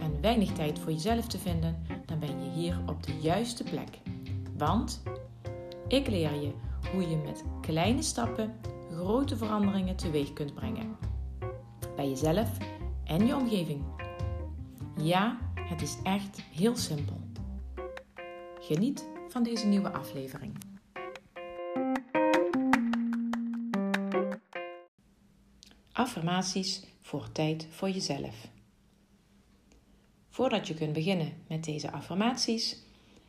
en weinig tijd voor jezelf te vinden, dan ben je hier op de juiste plek. Want ik leer je hoe je met kleine stappen grote veranderingen teweeg kunt brengen. Bij jezelf en je omgeving. Ja, het is echt heel simpel. Geniet van deze nieuwe aflevering. Affirmaties voor tijd voor jezelf. Voordat je kunt beginnen met deze affirmaties,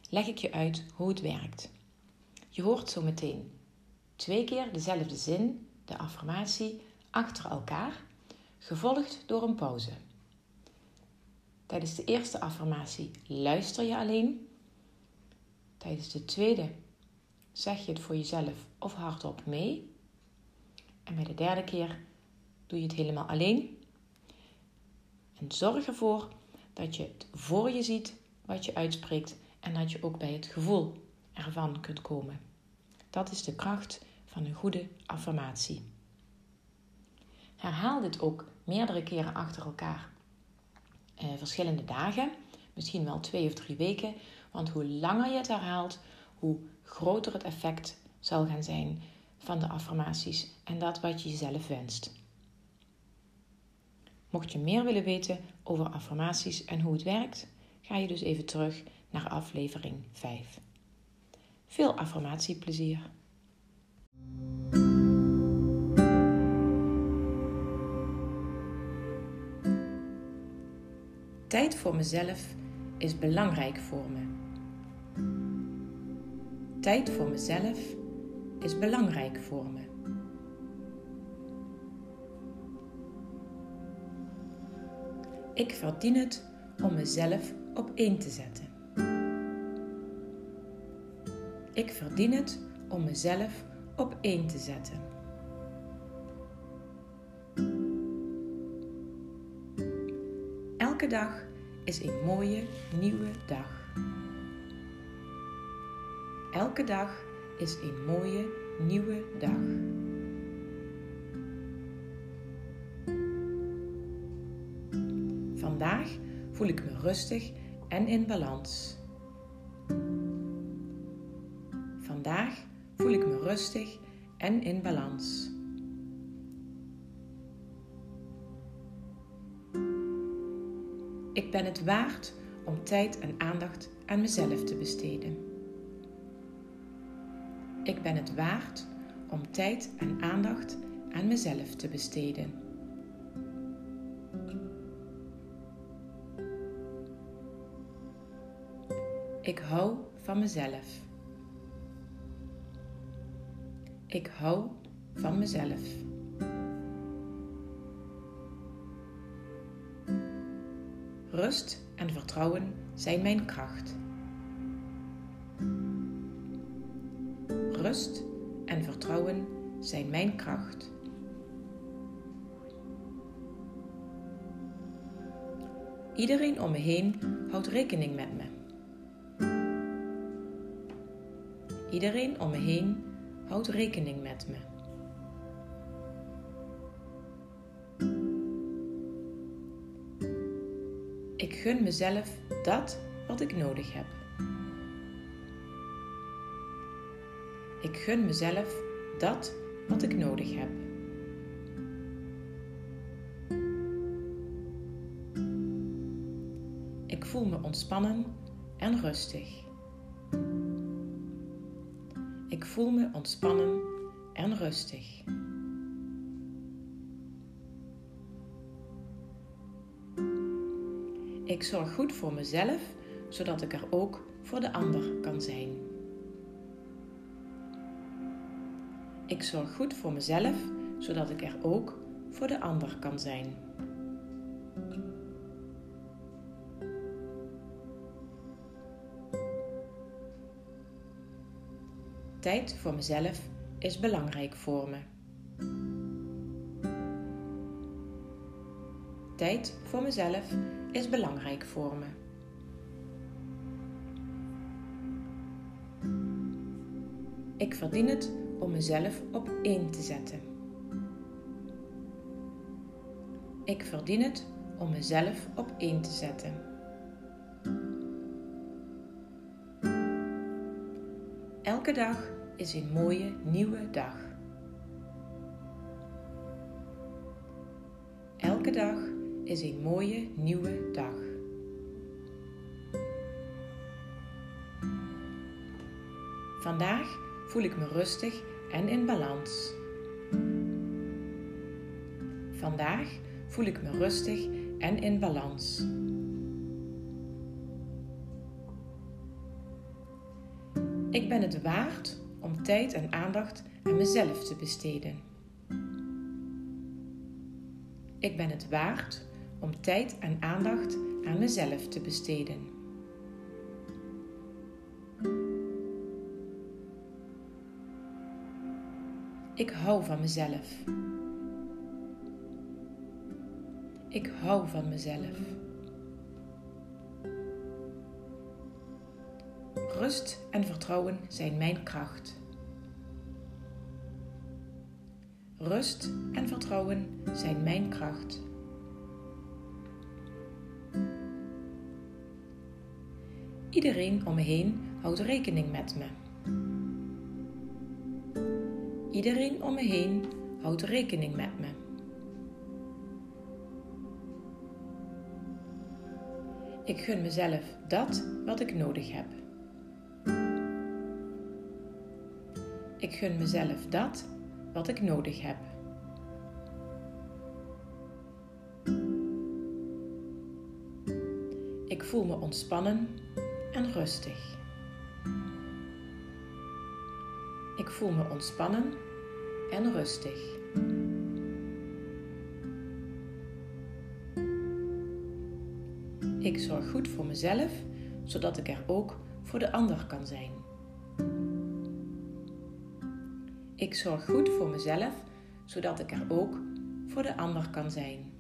leg ik je uit hoe het werkt. Je hoort zo meteen twee keer dezelfde zin, de affirmatie, achter elkaar, gevolgd door een pauze. Tijdens de eerste affirmatie luister je alleen. Tijdens de tweede zeg je het voor jezelf of hardop mee. En bij de derde keer doe je het helemaal alleen. En zorg ervoor dat je het voor je ziet wat je uitspreekt en dat je ook bij het gevoel ervan kunt komen. Dat is de kracht van een goede affirmatie. Herhaal dit ook meerdere keren achter elkaar. Eh, verschillende dagen, misschien wel twee of drie weken. Want hoe langer je het herhaalt, hoe groter het effect zal gaan zijn van de affirmaties en dat wat je jezelf wenst. Mocht je meer willen weten over affirmaties en hoe het werkt, ga je dus even terug naar aflevering 5. Veel affirmatieplezier! Tijd voor mezelf is belangrijk voor me. Tijd voor mezelf is belangrijk voor me. Ik verdien het om mezelf op één te zetten. Ik verdien het om mezelf op één te zetten. Elke dag is een mooie nieuwe dag. Elke dag is een mooie nieuwe dag. Vandaag voel ik me rustig en in balans. Vandaag voel ik me rustig en in balans. Ik ben het waard om tijd en aandacht aan mezelf te besteden. Ik ben het waard om tijd en aandacht aan mezelf te besteden. Ik hou van mezelf. Ik hou van mezelf. Rust en vertrouwen zijn mijn kracht. Rust en vertrouwen zijn mijn kracht. Iedereen om me heen houdt rekening met me. Iedereen om me heen houdt rekening met me. Ik gun mezelf dat wat ik nodig heb. Ik gun mezelf dat wat ik nodig heb. Ik voel me ontspannen en rustig. Ik voel me ontspannen en rustig. Ik zorg goed voor mezelf, zodat ik er ook voor de ander kan zijn. Ik zorg goed voor mezelf, zodat ik er ook voor de ander kan zijn. Tijd voor mezelf is belangrijk voor me. Tijd voor mezelf is belangrijk voor me. Ik verdien het om mezelf op één te zetten. Ik verdien het om mezelf op één te zetten. Elke dag is een mooie nieuwe dag. Elke dag is een mooie nieuwe dag. Vandaag voel ik me rustig en in balans. Vandaag voel ik me rustig en in balans. Ik ben het waard om tijd en aandacht aan mezelf te besteden. Ik ben het waard om tijd en aandacht aan mezelf te besteden. Ik hou van mezelf. Ik hou van mezelf. Rust en vertrouwen zijn mijn kracht. Rust en vertrouwen zijn mijn kracht. Iedereen om me heen houdt rekening met me. Iedereen om me heen houdt rekening met me. Ik gun mezelf dat wat ik nodig heb. Ik gun mezelf dat wat ik nodig heb. Ik voel me ontspannen en rustig. Ik voel me ontspannen en rustig. Ik zorg goed voor mezelf, zodat ik er ook voor de ander kan zijn. Ik zorg goed voor mezelf, zodat ik er ook voor de ander kan zijn.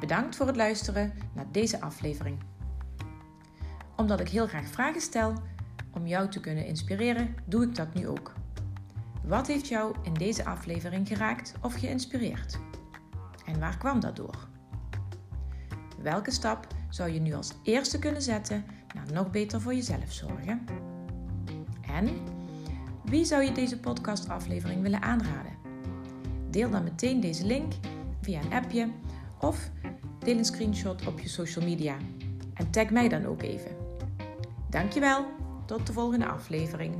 Bedankt voor het luisteren naar deze aflevering. Omdat ik heel graag vragen stel om jou te kunnen inspireren, doe ik dat nu ook. Wat heeft jou in deze aflevering geraakt of geïnspireerd? En waar kwam dat door? Welke stap zou je nu als eerste kunnen zetten naar nog beter voor jezelf zorgen? En wie zou je deze podcastaflevering willen aanraden? Deel dan meteen deze link via een appje of deel een screenshot op je social media en tag mij dan ook even. Dankjewel, tot de volgende aflevering.